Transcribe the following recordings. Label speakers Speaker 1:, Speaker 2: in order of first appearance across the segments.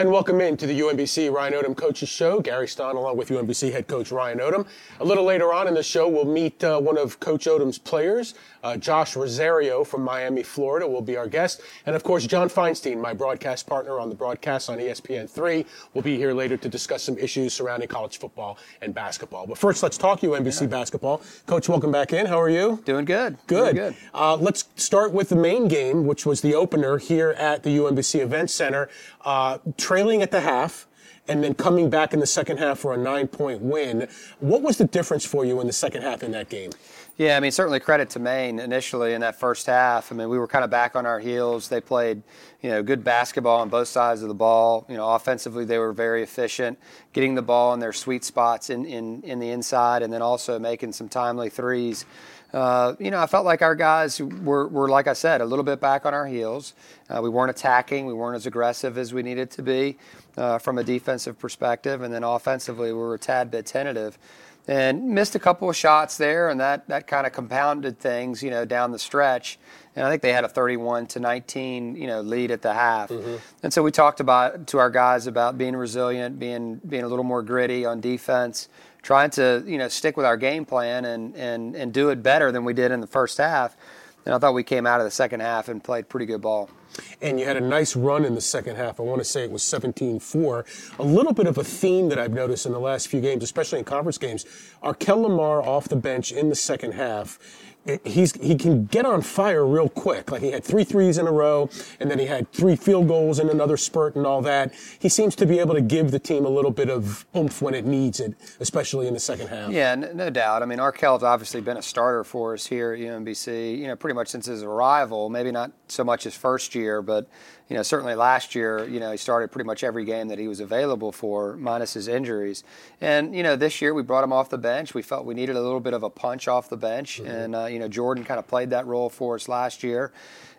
Speaker 1: And welcome in to the UMBC Ryan Odom Coaches Show. Gary Stein along with UMBC head coach Ryan Odom. A little later on in the show, we'll meet uh, one of Coach Odom's players. Uh, Josh Rosario from Miami, Florida will be our guest. And of course, John Feinstein, my broadcast partner on the broadcast on ESPN3, will be here later to discuss some issues surrounding college football and basketball. But first, let's talk UMBC yeah. basketball. Coach, welcome back in. How are you?
Speaker 2: Doing good.
Speaker 1: Good.
Speaker 2: Doing good.
Speaker 1: Uh, let's start with the Maine game, which was the opener here at the UMBC Event Center. Uh, trailing at the half and then coming back in the second half for a nine point win. What was the difference for you in the second half in that game?
Speaker 2: Yeah, I mean, certainly credit to Maine initially in that first half. I mean, we were kind of back on our heels. They played, you know, good basketball on both sides of the ball. You know, offensively, they were very efficient, getting the ball in their sweet spots in, in, in the inside and then also making some timely threes. Uh, you know, I felt like our guys were, were, like I said, a little bit back on our heels. Uh, we weren't attacking. We weren't as aggressive as we needed to be uh, from a defensive perspective. And then offensively, we were a tad bit tentative and missed a couple of shots there. And that, that kind of compounded things, you know, down the stretch. And I think they had a 31 to 19, you know, lead at the half. Mm-hmm. And so we talked about to our guys about being resilient, being being a little more gritty on defense, trying to you know stick with our game plan and and and do it better than we did in the first half. And I thought we came out of the second half and played pretty good ball.
Speaker 1: And you had a nice run in the second half. I want to say it was 17 4. A little bit of a theme that I've noticed in the last few games, especially in conference games. Arkel Lamar off the bench in the second half he's he can get on fire real quick. Like he had three threes in a row, and then he had three field goals in another spurt and all that. He seems to be able to give the team a little bit of oomph when it needs it, especially in the second half.
Speaker 2: Yeah, no, no doubt. I mean, Arkel's obviously been a starter for us here at UMBC. You know, pretty much since his arrival. Maybe not so much his first year, but you know, certainly last year, you know, he started pretty much every game that he was available for, minus his injuries. And you know, this year we brought him off the bench. We felt we needed a little bit of a punch off the bench, mm-hmm. and uh, you know, Jordan kind of played that role for us last year.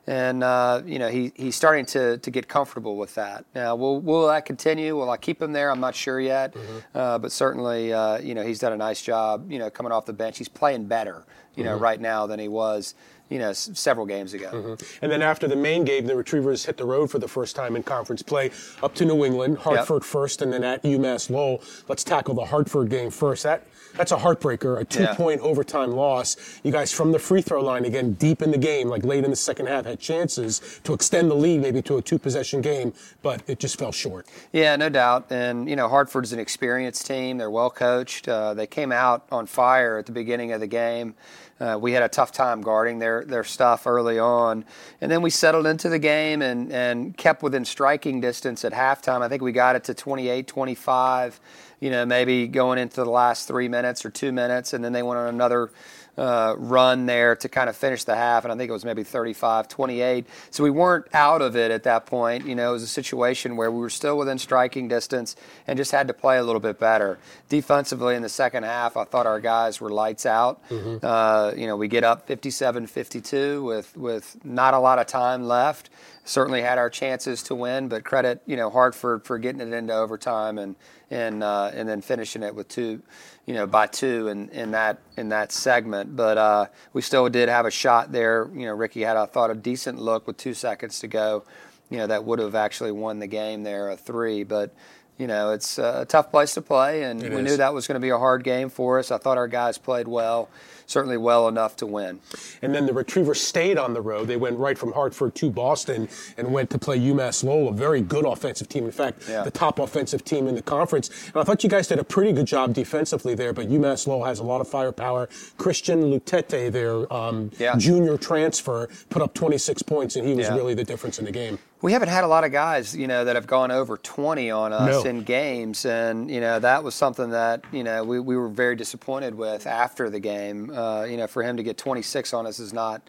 Speaker 2: And uh, you know he, he's starting to, to get comfortable with that. Now, will will that continue? Will I keep him there? I'm not sure yet, mm-hmm. uh, but certainly uh, you know he's done a nice job. You know coming off the bench, he's playing better. You know mm-hmm. right now than he was you know, s- several games ago.
Speaker 1: Mm-hmm. And then after the Maine game, the Retrievers hit the road for the first time in conference play up to New England, Hartford yep. first, and then at UMass Lowell. Let's tackle the Hartford game first. That that's a heartbreaker, a two-point yeah. overtime loss. You guys from the free throw line again, deep in the game, like late in the second half, had chances to extend the lead maybe to a two-possession game, but it just fell short.
Speaker 2: Yeah, no doubt. And you know, Hartford's an experienced team. They're well coached. Uh, they came out on fire at the beginning of the game. Uh, we had a tough time guarding their, their stuff early on. And then we settled into the game and, and kept within striking distance at halftime. I think we got it to 28 25, you know, maybe going into the last three minutes or two minutes. And then they went on another uh, run there to kind of finish the half, and I think it was maybe 35 28. So we weren't out of it at that point. You know, it was a situation where we were still within striking distance and just had to play a little bit better. Defensively in the second half, I thought our guys were lights out. Mm-hmm. Uh, you know, we get up 57 52 with, with not a lot of time left certainly had our chances to win, but credit you know Hartford for getting it into overtime and and uh, and then finishing it with two, you know, by two in, in that in that segment. But uh, we still did have a shot there. You know, Ricky had I thought a decent look with two seconds to go. You know, that would have actually won the game there, a three, but you know, it's a tough place to play, and it we is. knew that was going to be a hard game for us. I thought our guys played well certainly well enough to win.
Speaker 1: And then the Retrievers stayed on the road. They went right from Hartford to Boston and went to play UMass Lowell, a very good offensive team. In fact, yeah. the top offensive team in the conference. And I thought you guys did a pretty good job defensively there, but UMass Lowell has a lot of firepower. Christian Lutete, their um, yeah. junior transfer, put up 26 points, and he was yeah. really the difference in the game.
Speaker 2: We haven't had a lot of guys, you know, that have gone over 20 on us no. in games, and you know that was something that you know we, we were very disappointed with after the game. Uh, you know, for him to get 26 on us is not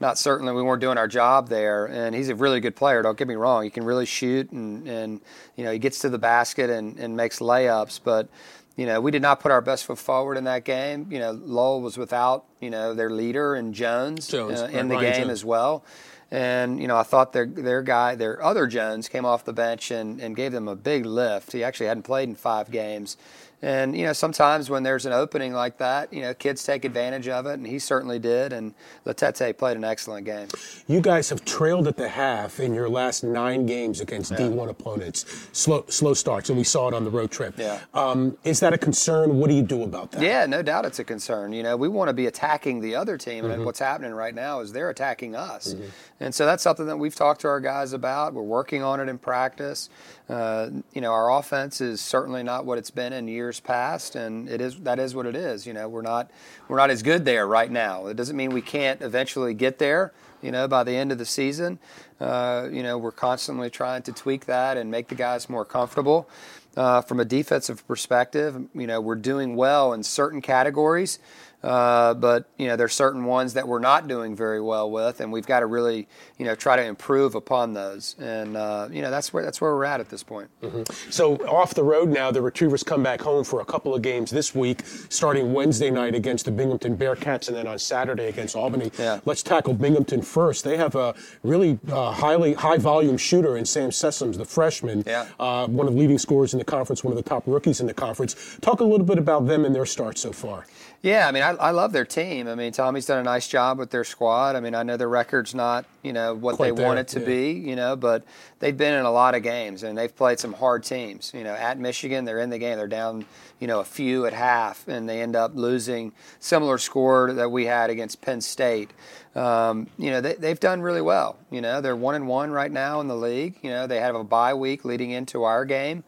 Speaker 2: not certainly we weren't doing our job there. And he's a really good player. Don't get me wrong; he can really shoot, and and you know he gets to the basket and, and makes layups, but. You know, we did not put our best foot forward in that game. You know, Lowell was without, you know, their leader and Jones,
Speaker 1: Jones
Speaker 2: uh, in the game
Speaker 1: Jones.
Speaker 2: as well And you know, I thought their their guy, their other Jones, came off the bench and, and gave them a big lift. He actually hadn't played in five games, and you know, sometimes when there's an opening like that, you know, kids take advantage of it, and he certainly did. And Lutete played an excellent game.
Speaker 1: You guys have trailed at the half in your last nine games against yeah. D1 opponents. Slow, slow starts, and we saw it on the road trip.
Speaker 2: Yeah.
Speaker 1: Um, is that a concern? What do you do about that?
Speaker 2: Yeah, no doubt it's a concern. You know, we want to be attacking the other team, mm-hmm. and what's happening right now is they're attacking us. Mm-hmm. And so that's something that we've talked to our guys about. We're working on it in practice. Uh, you know, our offense is certainly not what it's been in years past, and it is that is what it is. You know, we're not we're not as good there right now. It doesn't mean we can't eventually get there. You know, by the end of the season, uh, you know, we're constantly trying to tweak that and make the guys more comfortable. Uh, from a defensive perspective, you know, we're doing well in certain categories. Uh, but you know there's certain ones that we're not doing very well with, and we've got to really you know try to improve upon those. And uh, you know that's where that's where we're at at this point.
Speaker 1: Mm-hmm. So off the road now, the Retrievers come back home for a couple of games this week, starting Wednesday night against the Binghamton Bearcats, and then on Saturday against Albany.
Speaker 2: Yeah.
Speaker 1: Let's tackle Binghamton first. They have a really uh, highly high volume shooter in Sam Sessoms, the freshman,
Speaker 2: yeah.
Speaker 1: Uh, one of the leading scorers in the conference, one of the top rookies in the conference. Talk a little bit about them and their start so far.
Speaker 2: Yeah, I mean, I, I, love their team. I mean, Tommy's done a nice job with their squad. I mean, I know their record's not, you know, what
Speaker 1: Quite
Speaker 2: they
Speaker 1: there,
Speaker 2: want it to
Speaker 1: yeah.
Speaker 2: be, you know, but they've been in a lot of games and they've played some hard teams. You know, at Michigan, they're in the game. They're down, you know, a few at half, and they end up losing similar score that we had against Penn State. Um, you know, they, have done really well. You know, they're one and one right now in the league. You know, they have a bye week leading into our game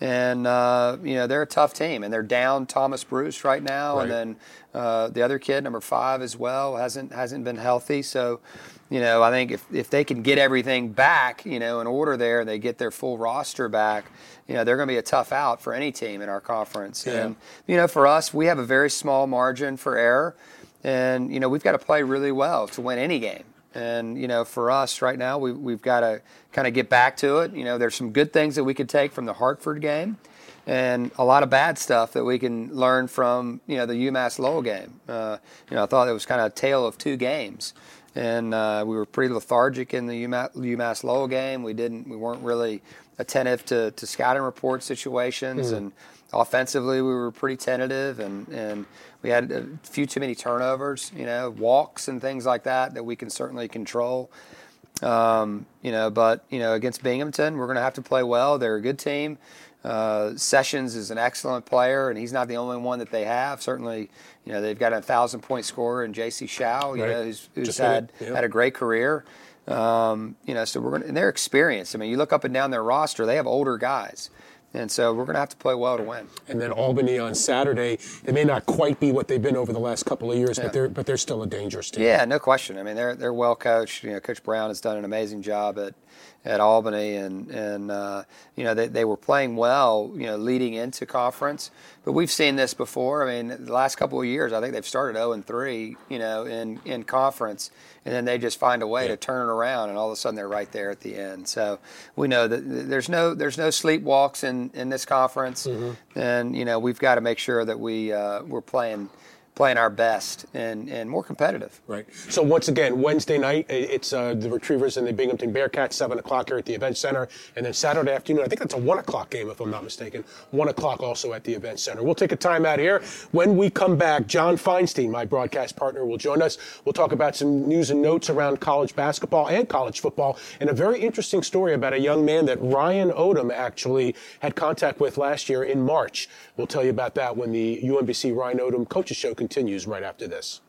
Speaker 2: and uh, you know they're a tough team, and they're down Thomas Bruce right now,
Speaker 1: right.
Speaker 2: and then uh, the other kid, number five, as well, hasn't hasn't been healthy. So, you know, I think if if they can get everything back, you know, in order there, they get their full roster back. You know, they're going to be a tough out for any team in our conference.
Speaker 1: Yeah.
Speaker 2: And you know, for us, we have a very small margin for error, and you know, we've got to play really well to win any game. And you know, for us right now, we, we've got to kind of get back to it. You know, there's some good things that we could take from the Hartford game, and a lot of bad stuff that we can learn from you know the UMass Lowell game. Uh, you know, I thought it was kind of a tale of two games, and uh, we were pretty lethargic in the UMass, UMass Lowell game. We didn't, we weren't really attentive to, to scouting report situations, mm. and offensively we were pretty tentative, and and we had a few too many turnovers, you know, walks and things like that that we can certainly control. Um, you know, but you know, against Binghamton, we're going to have to play well. They're a good team. Uh, Sessoms is an excellent player, and he's not the only one that they have. Certainly, you know, they've got a thousand point scorer in J.C. Show, you
Speaker 1: right.
Speaker 2: know, who's, who's had
Speaker 1: yeah.
Speaker 2: had a great career. Um, you know, so we're going. to And they're experienced. I mean, you look up and down their roster; they have older guys. And so we're going to have to play well to win.
Speaker 1: And then Albany on Saturday, they may not quite be what they've been over the last couple of years,
Speaker 2: Yeah.
Speaker 1: but they're but they're still a dangerous team.
Speaker 2: Yeah, no question. I mean, they're they're well coached. You know, Coach Brown has done an amazing job at at Albany, and and uh, you know they, they were playing well. You know, leading into conference, but we've seen this before. I mean, the last couple of years, I think they've started 0 and 3. You know, in in conference, and then they just find a way
Speaker 1: Yeah.
Speaker 2: to turn it around, and all of a sudden they're right there at the end. So we know that there's no there's no sleepwalks in in this conference, and you know we've got to make sure that we uh, we're playing playing our best and and more competitive.
Speaker 1: Right. So once again, Wednesday night it's uh, the Retrievers and the Binghamton Bearcats, seven o'clock here at the Event Center, and then Saturday afternoon, I think that's a one o'clock game if I'm not mistaken. One o'clock also at the Event Center. We'll take a time out here. When we come back, John Feinstein, my broadcast partner, will join us. We'll talk about some news and notes around college basketball and college football, and a very interesting story about a young man that Ryan Odom actually had contact with last year in March. We'll tell you about that when the UMBC Ryan Odom Coaches Show continues right after this.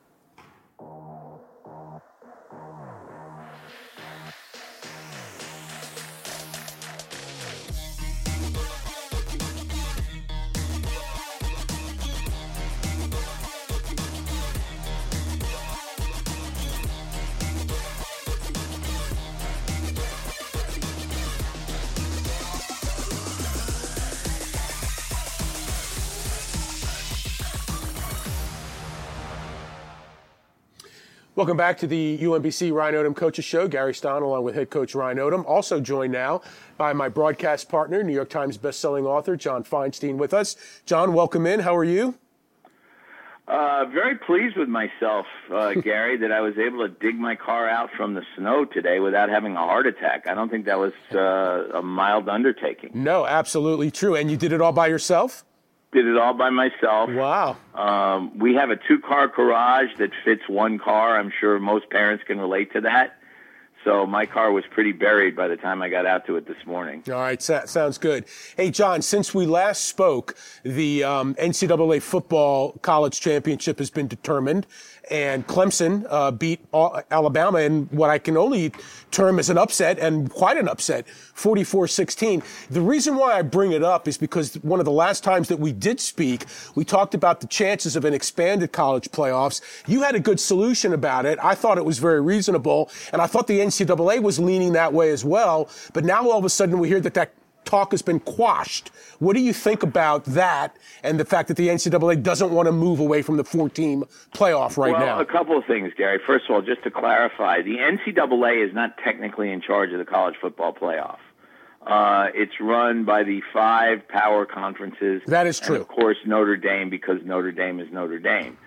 Speaker 1: Welcome back to the UMBC Ryan Odom Coaches Show. Gary Stein along with head coach Ryan Odom. Also joined now by my broadcast partner, New York Times bestselling author John Feinstein with us. John, welcome in. How are you?
Speaker 3: Uh, very pleased with myself, uh, Gary, that I was able to dig my car out from the snow today without having a heart attack. I don't think that was uh, a mild undertaking.
Speaker 1: No, absolutely true. And you did it all by yourself?
Speaker 3: Did it all by myself.
Speaker 1: Wow.
Speaker 3: Um, we have a two car garage that fits one car. I'm sure most parents can relate to that. So my car was pretty buried by the time I got out to it this morning.
Speaker 1: All right, sounds good. Hey, John, since we last spoke, the um, NCAA football college championship has been determined and Clemson uh, beat Alabama in what I can only term as an upset and quite an upset, 44-16. The reason why I bring it up is because one of the last times that we did speak, we talked about the chances of an expanded college playoffs. You had a good solution about it. I thought it was very reasonable, and I thought the NCAA was leaning that way as well. But now all of a sudden we hear that that talk has been quashed. What do you think about that and the fact that the NCAA doesn't want to move away from the four team playoff right
Speaker 3: well,
Speaker 1: now?
Speaker 3: Well, a couple of things, Gary. First of all, just to clarify, the NCAA is not technically in charge of the college football playoff. Uh, it's run by the five power conferences.
Speaker 1: That is true.
Speaker 3: And of course, Notre Dame, because Notre Dame is Notre Dame.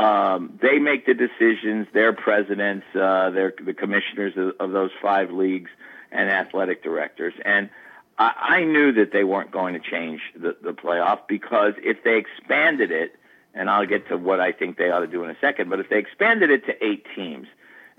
Speaker 3: Um, they make the decisions. Their presidents, uh, they're the commissioners of, of those five leagues, and athletic directors. And I, I knew that they weren't going to change the, the playoff because if they expanded it, and I'll get to what I think they ought to do in a second, but if they expanded it to eight teams,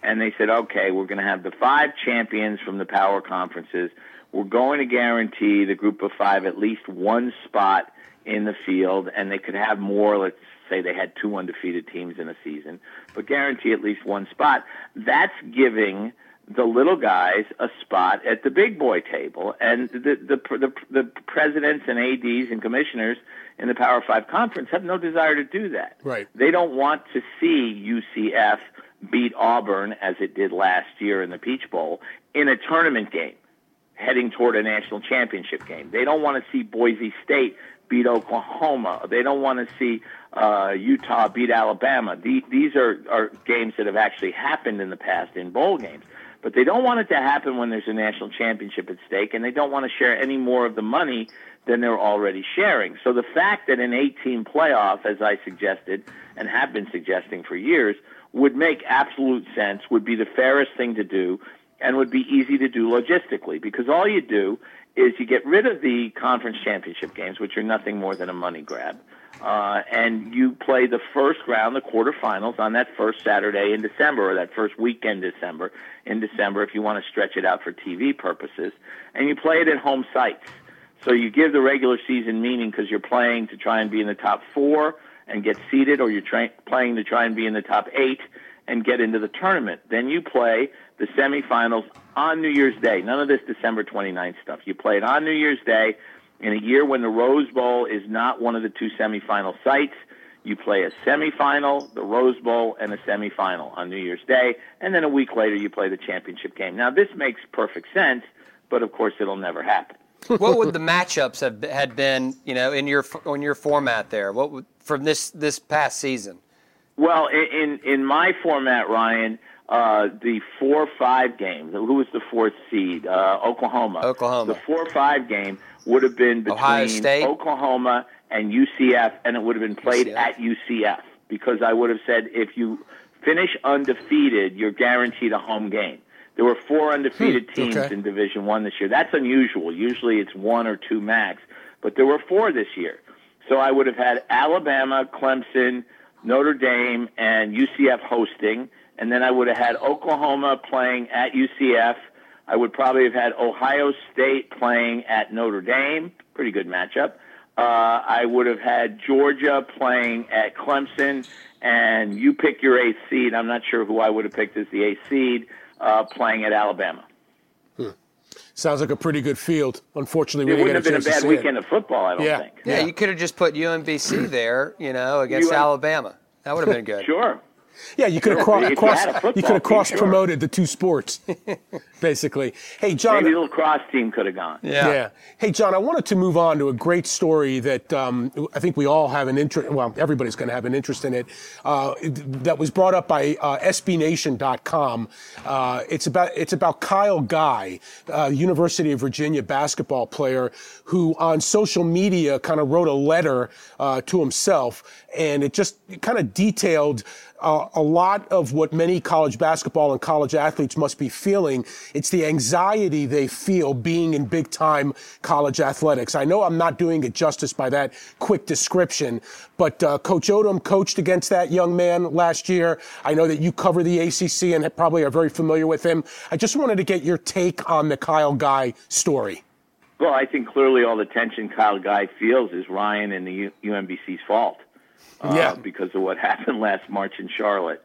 Speaker 3: and they said, okay, we're going to have the five champions from the power conferences. We're going to guarantee the group of five at least one spot in the field, and they could have more. Let's say they had two undefeated teams in a season, but guarantee at least one spot. That's giving the little guys a spot at the big boy table, and the the the, the presidents and ads and commissioners in the Power Five conference have no desire to do that.
Speaker 1: Right.
Speaker 3: They don't want to see UCF beat Auburn as it did last year in the Peach Bowl in a tournament game, heading toward a national championship game. They don't want to see Boise State beat Oklahoma. They don't want to see uh, Utah beat Alabama. The, these are, are games that have actually happened in the past in bowl games. But they don't want it to happen when there's a national championship at stake, and they don't want to share any more of the money than they're already sharing. So the fact that an 18 playoff, as I suggested and have been suggesting for years, would make absolute sense, would be the fairest thing to do, and would be easy to do logistically. Because all you do is you get rid of the conference championship games, which are nothing more than a money grab. Uh, and you play the first round, the quarterfinals, on that first Saturday in December or that first weekend December in December, if you want to stretch it out for TV purposes, and you play it at home sites. So you give the regular season meaning because you're playing to try and be in the top four and get seeded, or you're tra- playing to try and be in the top eight and get into the tournament. Then you play the semifinals on New Year's Day. None of this December 29th stuff. You play it on New Year's Day in a year when the Rose Bowl is not one of the two semifinal sites, you play a semifinal, the Rose Bowl, and a semifinal on New Year's Day, and then a week later you play the championship game. Now this makes perfect sense, but of course it'll never happen.
Speaker 2: what would the matchups have had been, you know, in your in your format there? What would, from this this past season?
Speaker 3: Well, in in my format, Ryan, uh, the four five game. Who was the fourth seed? Uh, Oklahoma.
Speaker 2: Oklahoma.
Speaker 3: The four five game would have been between Oklahoma and UCF, and it would have been played UCF. at UCF because I would have said if you finish undefeated, you're guaranteed a home game. There were four undefeated hmm, teams okay. in Division One this year. That's unusual. Usually it's one or two max, but there were four this year. So I would have had Alabama, Clemson, Notre Dame, and UCF hosting, and then I would have had Oklahoma playing at UCF I would probably have had Ohio State playing at Notre Dame, pretty good matchup. Uh, I would have had Georgia playing at Clemson, and you pick your eighth seed. I'm not sure who I would have picked as the eighth seed uh, playing at Alabama.
Speaker 1: Hmm. Sounds like a pretty good field. Unfortunately, we
Speaker 3: it wouldn't
Speaker 1: have
Speaker 3: been a bad weekend
Speaker 1: it.
Speaker 3: of football. I don't
Speaker 1: yeah.
Speaker 3: think.
Speaker 2: Yeah, yeah, you could have just put UMBC there, you know, against Alabama. That would have been good.
Speaker 3: sure.
Speaker 1: Yeah, you could have cross,
Speaker 3: If you
Speaker 1: cross
Speaker 3: had a football
Speaker 1: you could have
Speaker 3: team,
Speaker 1: cross
Speaker 3: sure.
Speaker 1: promoted the two sports, basically. Hey, John.
Speaker 3: Maybe the lacrosse team could have gone.
Speaker 1: Yeah. Hey, John, I wanted to move on to a great story that um, I think we all have an interest. Well, everybody's going to have an interest in it. Uh, that was brought up by uh, SBNation.com. Uh, it's about it's about Kyle Guy, uh, University of Virginia basketball player, who on social media kind of wrote a letter uh, to himself, and it just kind of detailed uh, a lot of what many college basketball and college athletes must be feeling. It's the anxiety they feel being in big time college athletics. I know I'm not doing it justice by that quick description, but uh, Coach Odom coached against that young man last year. I know that you cover the ACC and probably are very familiar with him. I just wanted to get your take on the Kyle Guy story.
Speaker 3: Well, I think clearly all the tension Kyle Guy feels is Ryan and the U- UMBC's fault. Uh,
Speaker 1: Yeah.
Speaker 3: Because of what happened last March in Charlotte.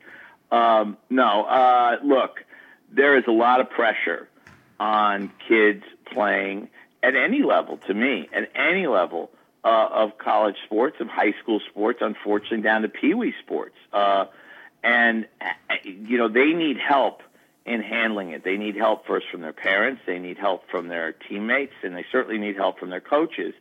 Speaker 3: Um, no, uh, look, there is a lot of pressure on kids playing at any level, to me, at any level uh, of college sports, of high school sports, unfortunately, down to Pee Wee sports. Uh, and, uh, you know, they need help in handling it. They need help first from their parents, they need help from their teammates, and they certainly need help from their coaches.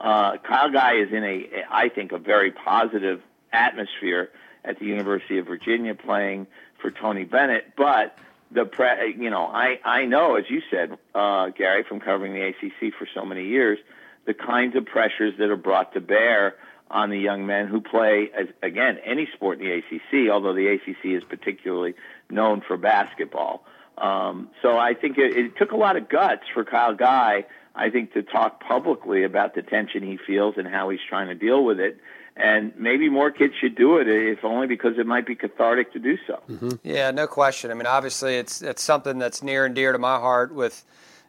Speaker 3: Uh, Kyle Guy is in a, I think, a very positive atmosphere at the University of Virginia playing for Tony Bennett, but the pre, you know, I, I know, as you said, uh, Gary, from covering the ACC for so many years, the kinds of pressures that are brought to bear on the young men who play, as, again, any sport in the ACC, although the ACC is particularly known for basketball. Um, so I think it, it took a lot of guts for Kyle Guy, I think, to talk publicly about the tension he feels and how he's trying to deal with it. And maybe more kids should do it, if only because it might be cathartic to do so.
Speaker 2: Yeah, no question. I mean, obviously, it's it's something that's near and dear to my heart with,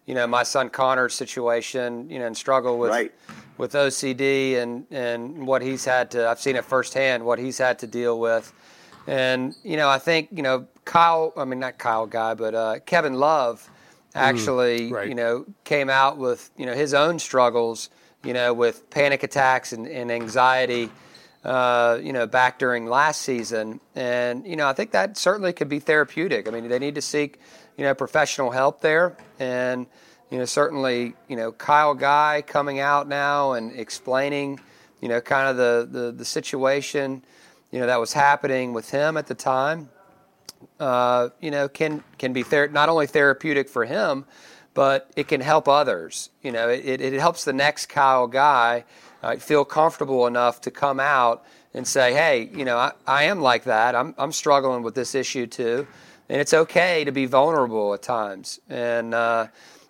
Speaker 2: you know, my son Connor's situation, you know, and struggle with
Speaker 3: Right.
Speaker 2: with OCD and and what he's had to. I've seen it firsthand what he's had to deal with, and you know, I think you know Kyle. I mean, not Kyle guy, but uh, Kevin Love actually,
Speaker 1: right.
Speaker 2: you know, came out with you know his own struggles, you know, with panic attacks and, and anxiety uh, you know, back during last season. And, you know, I think that certainly could be therapeutic. I mean, they need to seek, you know, professional help there. And, you know, certainly, you know, Kyle Guy coming out now and explaining, you know, kind of the, the, the situation, you know, that was happening with him at the time, uh, you know, can, can be ther- not only therapeutic for him, but it can help others. You know, it, it helps the next Kyle Guy uh, feel comfortable enough to come out and say, hey, you know, I, I am like that. I'm, I'm struggling with this issue too. And it's okay to be vulnerable at times. And, uh,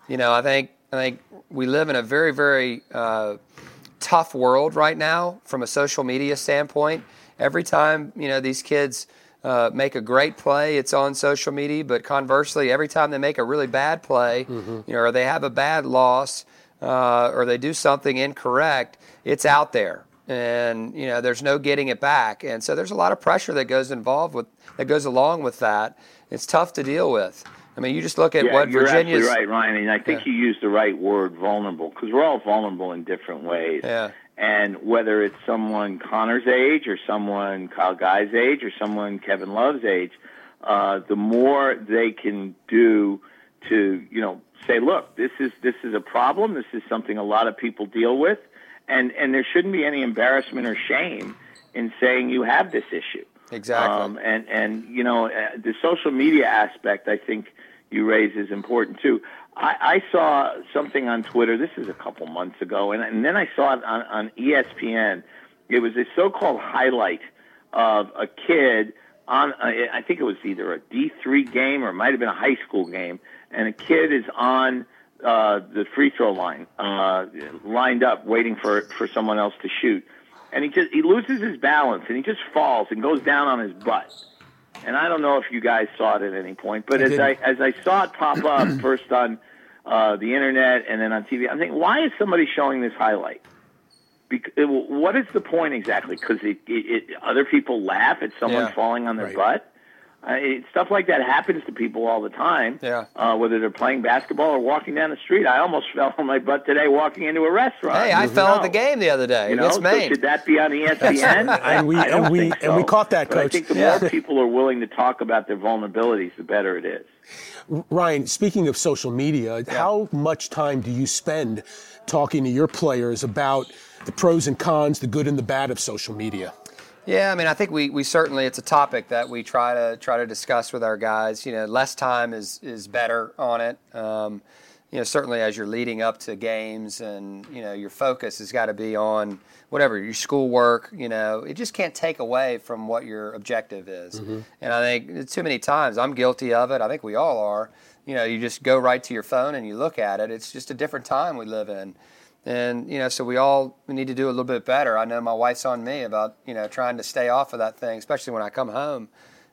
Speaker 2: you know, I think, I think we live in a very, very uh, tough world right now from a social media standpoint. Every time, you know, these kids uh, make a great play, it's on social media. But conversely, every time they make a really bad play, you know, or they have a bad loss, uh, or they do something incorrect, it's out there, and you know, there's no getting it back. And so there's a lot of pressure that goes involved with that goes along with that. It's tough to deal with. I mean, you just look at
Speaker 3: yeah,
Speaker 2: what
Speaker 3: you're
Speaker 2: Virginia's
Speaker 3: absolutely right, Ryan. And I think you used the right word, vulnerable, because we're all vulnerable in different ways.
Speaker 2: Yeah.
Speaker 3: And whether it's someone Connor's age or someone Kyle Guy's age or someone Kevin Love's age, uh, the more they can do to, you know, say, look, this is this is a problem. This is something a lot of people deal with, and and there shouldn't be any embarrassment or shame in saying you have this issue.
Speaker 2: Exactly.
Speaker 3: Um, and and you know uh, the social media aspect, I think you raise is important too. I, I saw something on Twitter. This is a couple months ago, and, and then I saw it on, on ESPN. It was a so-called highlight of a kid on. uh, I think it was either a D three game or it might have been a high school game, and a kid is on uh, the free throw line, uh, lined up, waiting for for someone else to shoot and he just he loses his balance and he just falls and goes down on his butt. And I don't know if you guys saw it at any point, but
Speaker 1: I
Speaker 3: as I
Speaker 1: didn't.
Speaker 3: as I saw it pop up first on uh, the internet and then on TV, I'm thinking, why is somebody showing this highlight? Bec- it- what is the point exactly? Because it, it, it, other people laugh at someone
Speaker 2: Yeah.
Speaker 3: falling on their
Speaker 1: Right.
Speaker 3: butt. Uh, it, stuff like that happens to people all the time.
Speaker 2: Yeah.
Speaker 3: Uh, whether they're playing basketball or walking down the street. I almost fell on my butt today walking into a restaurant.
Speaker 2: Hey, I
Speaker 3: You
Speaker 2: fell at the game the other day
Speaker 3: You know,
Speaker 2: against
Speaker 3: so should that be on ESPN?
Speaker 1: And we-
Speaker 3: I don't
Speaker 1: and we-
Speaker 3: think
Speaker 1: and we caught that,
Speaker 3: But I think the
Speaker 2: Yeah.
Speaker 3: more people are willing to talk about their vulnerabilities, the better it is.
Speaker 1: Ryan, speaking of social media, how much time do you spend talking to your players about the pros and cons, the good and the bad of social media?
Speaker 2: Yeah, I mean, I think we, we certainly it's a topic that we try to try to discuss with our guys. You know, less time is is better on it. Um, you know, certainly as you're leading up to games, and you know, your focus has got to be on whatever your schoolwork. You know, it just can't take away from what your objective is. And I think too many times I'm guilty of it. I think we all are. You know, you just go right to your phone and you look at it. It's just a different time we live in. And you know, so we all need to do a little bit better. I know my wife's on me about you know trying to stay off of that thing, especially when I come home,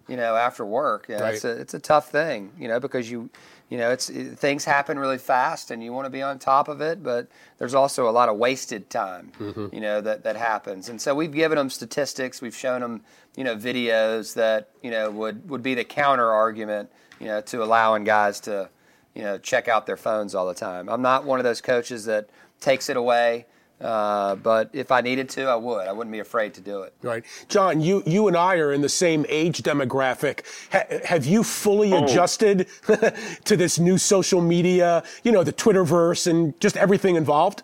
Speaker 2: you know, after work. You know, It's a it's a tough thing, you know, because you you know it's it, things happen really fast and you want to be on top of it, but there's also a lot of wasted time, you know, that that happens. And so we've given them statistics, we've shown them you know videos that you know would would be the counter argument, you know, to allowing guys to you know, check out their phones all the time. I'm not one of those coaches that takes it away, uh, but if I needed to, I would. I wouldn't be afraid to do it.
Speaker 1: Right, John. You you and I are in the same age demographic. Ha- have you fully adjusted to this new social media? You know, the Twitterverse and just everything involved.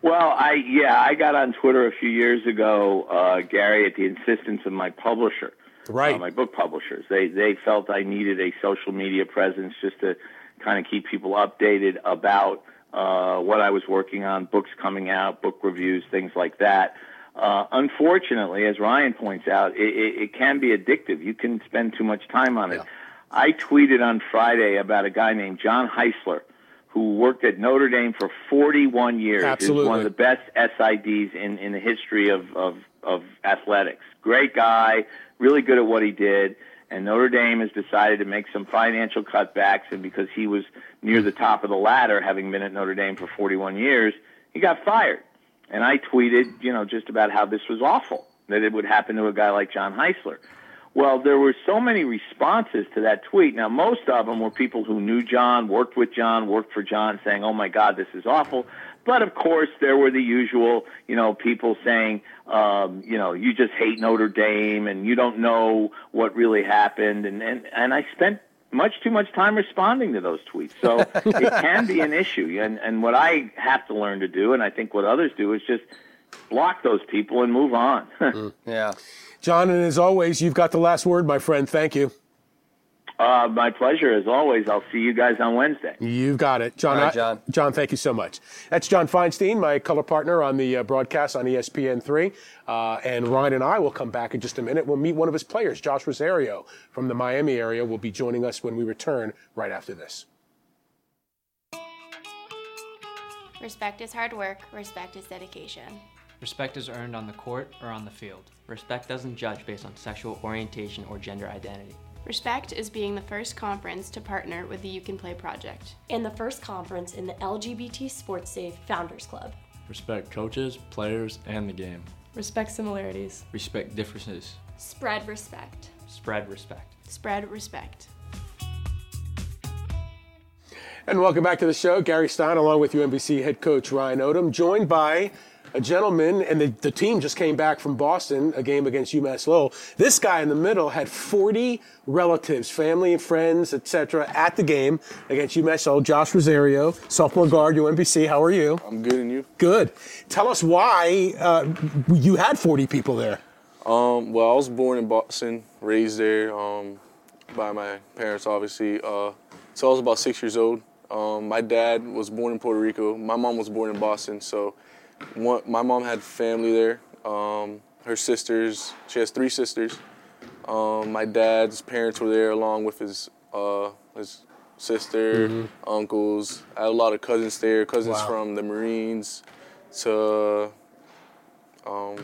Speaker 3: Well, I yeah, I got on Twitter a few years ago, uh, Gary, at the insistence of my publisher,
Speaker 1: Right.
Speaker 3: uh, my book publishers. They they felt I needed a social media presence just to kind of keep people updated about uh, what I was working on, books coming out, book reviews, things like that. Uh, unfortunately, as Ryan points out, it, it, it can be addictive. You can spend too much time on it.
Speaker 1: Yeah.
Speaker 3: I tweeted on Friday about a guy named John Heisler who worked at Notre Dame for 41 years.
Speaker 1: Absolutely.
Speaker 3: Is one of the best SIDs in, in the history of, of, of athletics. Great guy, really good at what he did. And Notre Dame has decided to make some financial cutbacks. And because he was near the top of the ladder, having been at Notre Dame for 41 years, he got fired. And I tweeted, you know, just about how this was awful that it would happen to a guy like John Heisler. Well, there were so many responses to that tweet. Now, most of them were people who knew John, worked with John, worked for John, saying, "Oh my God, this is awful." But of course, there were the usual, you know, people saying, um, you know, you just hate Notre Dame and you don't know what really happened. And and and I spent much too much time responding to those tweets. So it can be an issue. And and what I have to learn to do, and I think what others do, is just block those people and move on.
Speaker 2: Yeah.
Speaker 1: John, and as always, you've got the last word, my friend. Thank you.
Speaker 3: Uh, my pleasure, as always. I'll see you guys on Wednesday.
Speaker 1: You've got it, John.
Speaker 2: All right,
Speaker 1: I-
Speaker 2: John.
Speaker 1: John, thank you so much. That's John Feinstein, my color partner on the uh, broadcast on ESPN3. Uh, and Ryan and I will come back in just a minute. We'll meet one of his players, Josh Rosario from the Miami area, will be joining us when we return right after this.
Speaker 4: Respect is hard work, respect is dedication.
Speaker 5: Respect is earned on the court or on the field.
Speaker 6: Respect doesn't judge based on sexual orientation or gender identity.
Speaker 4: Respect is being the first conference to partner with the You Can Play project.
Speaker 7: and the first conference in the LGBT Sports Safe Founders Club.
Speaker 8: Respect coaches, players, and the game.
Speaker 9: Respect similarities.
Speaker 8: Respect differences.
Speaker 4: Spread respect.
Speaker 6: Spread respect.
Speaker 4: Spread respect.
Speaker 1: And welcome back to the show. Gary Stein, along with UMBC head coach Ryan Odom, joined by a gentleman, and the, the team just came back from Boston, a game against UMass Lowell. This guy in the middle had 40 relatives, family and friends, etc., at the game against UMass Lowell. Josh Rosario, sophomore guard, UMBC. How are you?
Speaker 10: I'm good, and you?
Speaker 1: Good. Tell us why uh, you had 40 people there.
Speaker 10: Um, well, I was born in Boston, raised there um, by my parents, obviously. Uh, so I was about six years old. Um, my dad was born in Puerto Rico. My mom was born in Boston. So one, my mom had family there. Um, her sisters, she has three sisters. Um, my dad's parents were there along with his uh, his sister, uncles. I had a lot of cousins there, cousins
Speaker 1: Wow.
Speaker 10: from the Marines to um,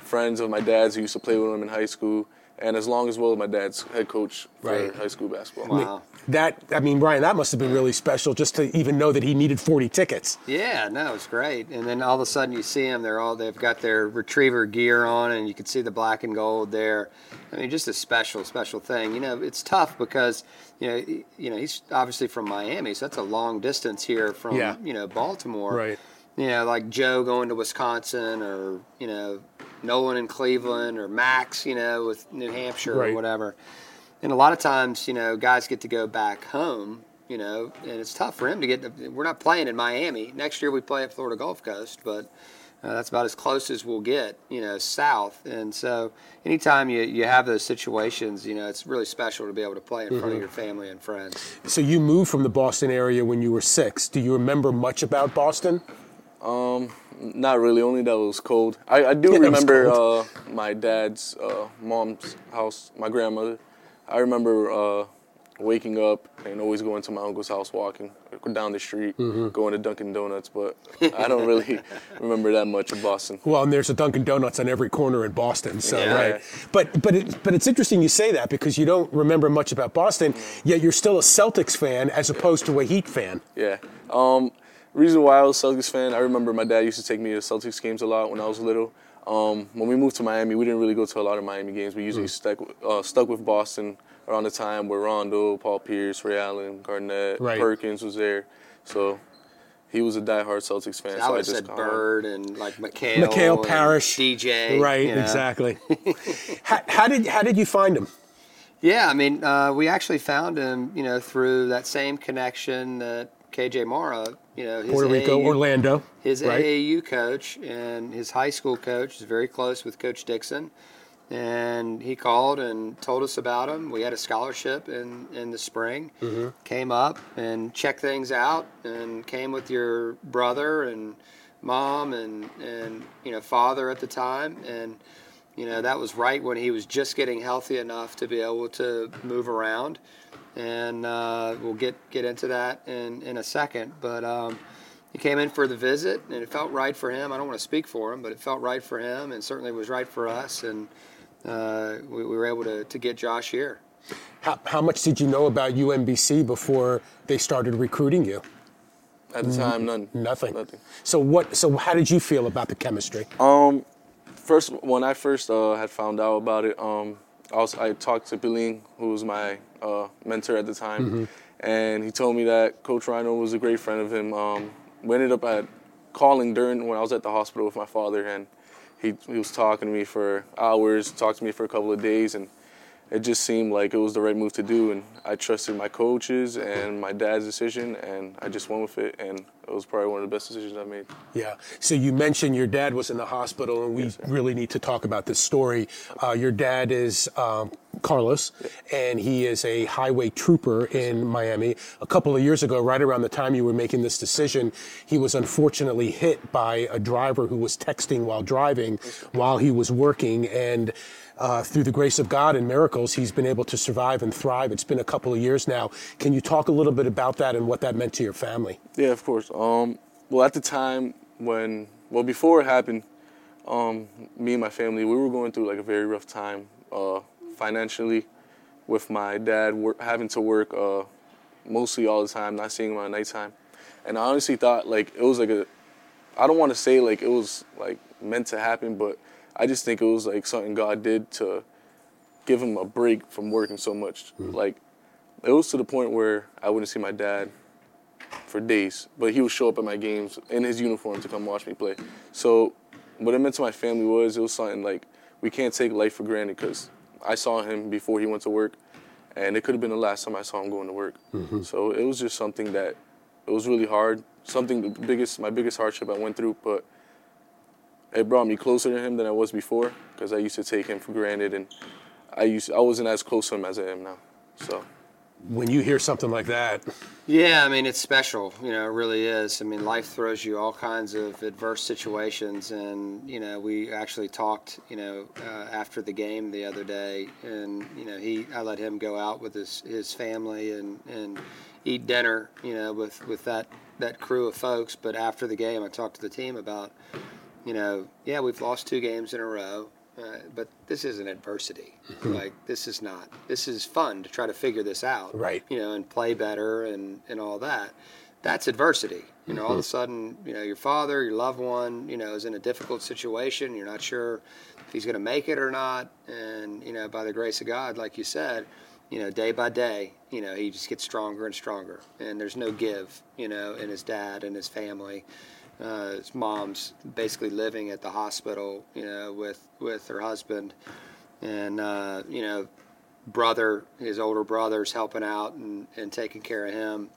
Speaker 10: friends of my dad's who used to play with him in high school. And as long as well, my dad's head coach for
Speaker 1: Right.
Speaker 10: high school basketball.
Speaker 2: Wow.
Speaker 1: That I mean, Ryan, that must have been really special just to even know that he needed 40 tickets.
Speaker 2: Yeah, no, it's great. And then all of a sudden you see them, they're all they've got their retriever gear on and you can see the black and gold there. I mean, just a special, special thing. You know, it's tough because, you know, you know, he's obviously from Miami, so that's a long distance here from,
Speaker 1: Yeah.
Speaker 2: you know, Baltimore.
Speaker 1: Right.
Speaker 2: You know, like Joe going to Wisconsin or, you know, Nolan in Cleveland or Max, you know, with New Hampshire
Speaker 1: Right.
Speaker 2: or whatever. And a lot of times, you know, guys get to go back home, you know, and it's tough for him to get. To, we're not playing in Miami next year. We play at Florida Gulf Coast, but uh, that's about as close as we'll get, you know, south. And so, anytime you, you have those situations, you know, it's really special to be able to play in front of your family and friends.
Speaker 1: So you moved from the Boston area when you were six. Do you remember much about Boston?
Speaker 10: Not really, only that it was cold. I, I do
Speaker 1: Yeah,
Speaker 10: remember uh, my dad's uh, mom's house, my grandmother. I remember uh, waking up and always going to my uncle's house, walking down the street,
Speaker 1: Mm-hmm.
Speaker 10: going to Dunkin' Donuts. But I don't really remember that much of Boston.
Speaker 1: Well, and there's a Dunkin' Donuts on every corner in Boston, so
Speaker 2: Yeah.
Speaker 1: right. But but it, but it's interesting you say that because you don't remember much about Boston, yet you're still a Celtics fan as opposed to a Heat fan.
Speaker 10: Yeah. Um, reason why I was a Celtics fan, I remember my dad used to take me to Celtics games a lot when I was little. Um, when we moved to Miami, we didn't really go to a lot of Miami games. We usually stuck uh, stuck with Boston around the time where Rondo, Paul Pierce, Ray Allen, Garnett,
Speaker 1: Right.
Speaker 10: Perkins was there. So he was a diehard Celtics fan.
Speaker 2: I
Speaker 10: so
Speaker 2: would
Speaker 10: I just
Speaker 2: said
Speaker 10: kinda-
Speaker 2: Bird and like McHale,
Speaker 1: Mikhail
Speaker 2: and
Speaker 1: Parrish,
Speaker 2: DJ,
Speaker 1: right?
Speaker 2: you know.
Speaker 1: Exactly. how, how did how did you find him?
Speaker 2: Yeah, I mean, uh, we actually found him, you know, through that same connection that KJ Mara, you know, his
Speaker 1: Puerto Rico,
Speaker 2: AAU
Speaker 1: Orlando.
Speaker 2: his
Speaker 1: right?
Speaker 2: AAU coach and his high school coach is very close with Coach Dixon, and he called and told us about him. We had a scholarship in in the spring,
Speaker 1: Mm-hmm.
Speaker 2: came up and checked things out, and came with your brother and mom and and you know father at the time, and you know that was right when he was just getting healthy enough to be able to move around and uh, we'll get get into that in in a second. But um, he came in for the visit, and it felt right for him. I don't want to speak for him, but it felt right for him, and certainly was right for us. And uh, we, we were able to, to get Josh here.
Speaker 1: How, how much did you know about UMBC before they started recruiting you?
Speaker 10: At the time, none.
Speaker 1: Nothing.
Speaker 10: Nothing.
Speaker 1: So what? So how did you feel about the chemistry?
Speaker 10: Um, first when I first uh, had found out about it, um, I was I talked to Billing, who was my uh, mentor at the time, and he told me that Coach Rhino was a great friend of him. Um, we ended up at calling during when I was at the hospital with my father, and he he was talking to me for hours, talked to me for a couple of days, and it just seemed like it was the right move to do. And I trusted my coaches and my dad's decision, and I just went with it, and it was probably one of the best decisions I made.
Speaker 1: Yeah. So you mentioned your dad was in the hospital, and we really need to talk about this story. Uh, your dad is um, Carlos, and he is a highway trooper in Miami. A couple of years ago, right around the time you were making this decision, he was unfortunately hit by a driver who was texting while driving while he was working, and uh, through the grace of God and miracles, he's been able to survive and thrive. It's been a couple of years now. Can you talk a little bit about that and what that meant to your family?
Speaker 10: Yeah, of course. Um, well, at the time when, well, before it happened, um, me and my family, we were going through like a very rough time uh, financially, with my dad having to work uh, mostly all the time, not seeing him at nighttime, and I honestly thought like it was like a, I don't want to say like it was like meant to happen, but I just think it was like something God did to give him a break from working so much. Mm-hmm. Like it was to the point where I wouldn't see my dad for days, but he would show up at my games in his uniform to come watch me play. So, what it meant to my family was it was something like we can't take life for granted because I saw him before he went to work, and it could have been the last time I saw him going to work. Mm-hmm. So it was just something that it was really hard. Something the biggest, my biggest hardship I went through, but it brought me closer to him than I was before because I used to take him for granted, and I used I wasn't as close to him as I am now. So.
Speaker 1: When you hear something like that,
Speaker 2: Yeah, I mean it's special. You know, it really is. I mean, life throws you all kinds of adverse situations, and you know, we actually talked. You know, uh, after the game the other day, and you know, he I let him go out with his his family and and eat dinner. You know, with with that that crew of folks. But after the game, I talked to the team about. You know, yeah, we've lost two games in a row. uh, but this isn't adversity. Like this is not. This is fun to try to figure this out.
Speaker 1: Right.
Speaker 2: You know, and play better and and all that. That's adversity. You know, all of a sudden, you know, your father, your loved one, you know, is in a difficult situation. You're not sure if he's going to make it or not. And you know, by the grace of God, like you said, you know, day by day, you know, he just gets stronger and stronger. And there's no give, you know, in his dad and his family. Uh, his mom's basically living at the hospital, you know, with with her husband, and uh, you know, brother, his older brother's helping out and, and taking care of him.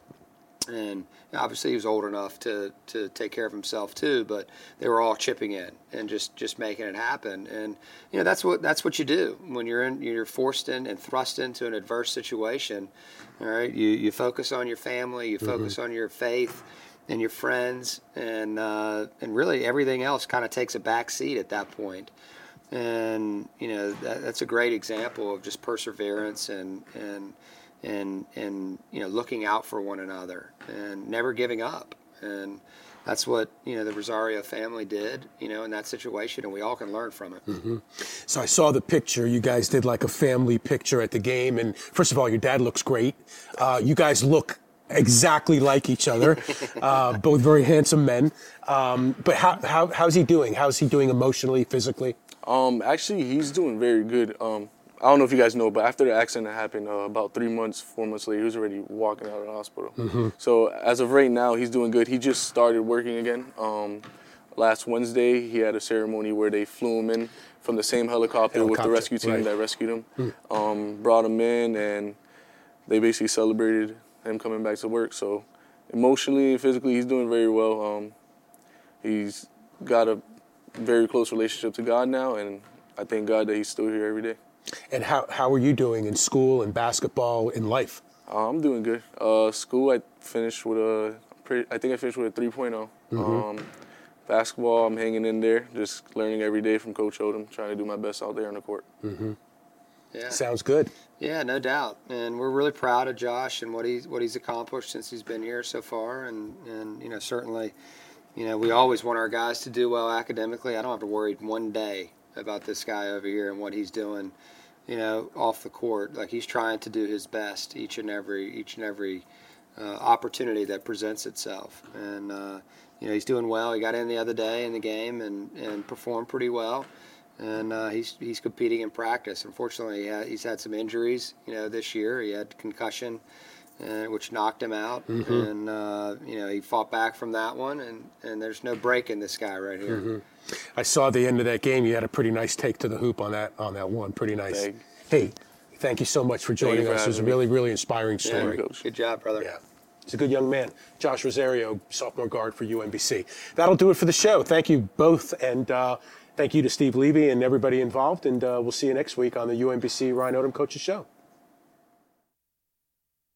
Speaker 2: And obviously, he was old enough to, to take care of himself too. But they were all chipping in and just, just making it happen. And you know, that's what that's what you do when you're in you're forced in and thrust into an adverse situation. All right, you you focus on your family, you focus on your faith and your friends, and uh, and really everything else kind of takes a back seat at that point. And you know that, that's a great example of just perseverance and and and and you know looking out for one another and never giving up. And that's what you know the Rosario family did, you know, in that situation, and we all can learn from it.
Speaker 1: So I saw the picture. You guys did like a family picture at the game, and first of all, your dad looks great. Uh, you guys look exactly like each other, uh, both very handsome men. Um, but how, how how's he doing? How's he doing emotionally, physically?
Speaker 10: Um, actually, he's doing very good. Um, I don't know if you guys know, but after the accident happened, uh, about three months, four months later, he was already walking out of the hospital. So as of right now, he's doing good. He just started working again. Um, last Wednesday, he had a ceremony where they flew him in from the same helicopter, with the rescue team
Speaker 1: right.
Speaker 10: that rescued him. Um, brought him in, and they basically celebrated him coming back to work. So emotionally and physically, he's doing very well. Um, he's got a very close relationship to God now, and I thank God that he's still here every day.
Speaker 1: And how how are you doing in school and basketball in life?
Speaker 10: Uh, I'm doing good. Uh, school, I finished with a pretty. I think I finished with a 3.0. Um, basketball, I'm hanging in there, just learning every day from Coach Odom, trying to do my best out there on the court.
Speaker 2: Yeah.
Speaker 1: Sounds good.
Speaker 2: Yeah, no doubt, and we're really proud of Josh and what he's what he's accomplished since he's been here so far, and and you know certainly, you know we always want our guys to do well academically. I don't have to worry one day about this guy over here and what he's doing, you know, off the court. Like he's trying to do his best each and every each and every uh, opportunity that presents itself, and uh, you know he's doing well. He got in the other day in the game and and performed pretty well and uh, he's he's competing in practice. Unfortunately, he ha- he's had some injuries. You know, this year he had concussion, uh, which knocked him out, and uh, you know he fought back from that one. And, and there's no break in this guy right here.
Speaker 1: I saw the end of that game. You had a pretty nice take to the hoop on that on that one. Pretty nice.
Speaker 10: Thank.
Speaker 1: Hey, thank you so much for joining
Speaker 10: for
Speaker 1: us. It was a really really inspiring story.
Speaker 10: Coach.
Speaker 2: good job, brother.
Speaker 1: Yeah. He's a good young man. Josh Rosario, sophomore guard for UMBC. That'll do it for the show. Thank you both, and uh, thank you to Steve Levy and everybody involved. And uh, we'll see you next week on the UMBC Ryan Odom Coaches Show.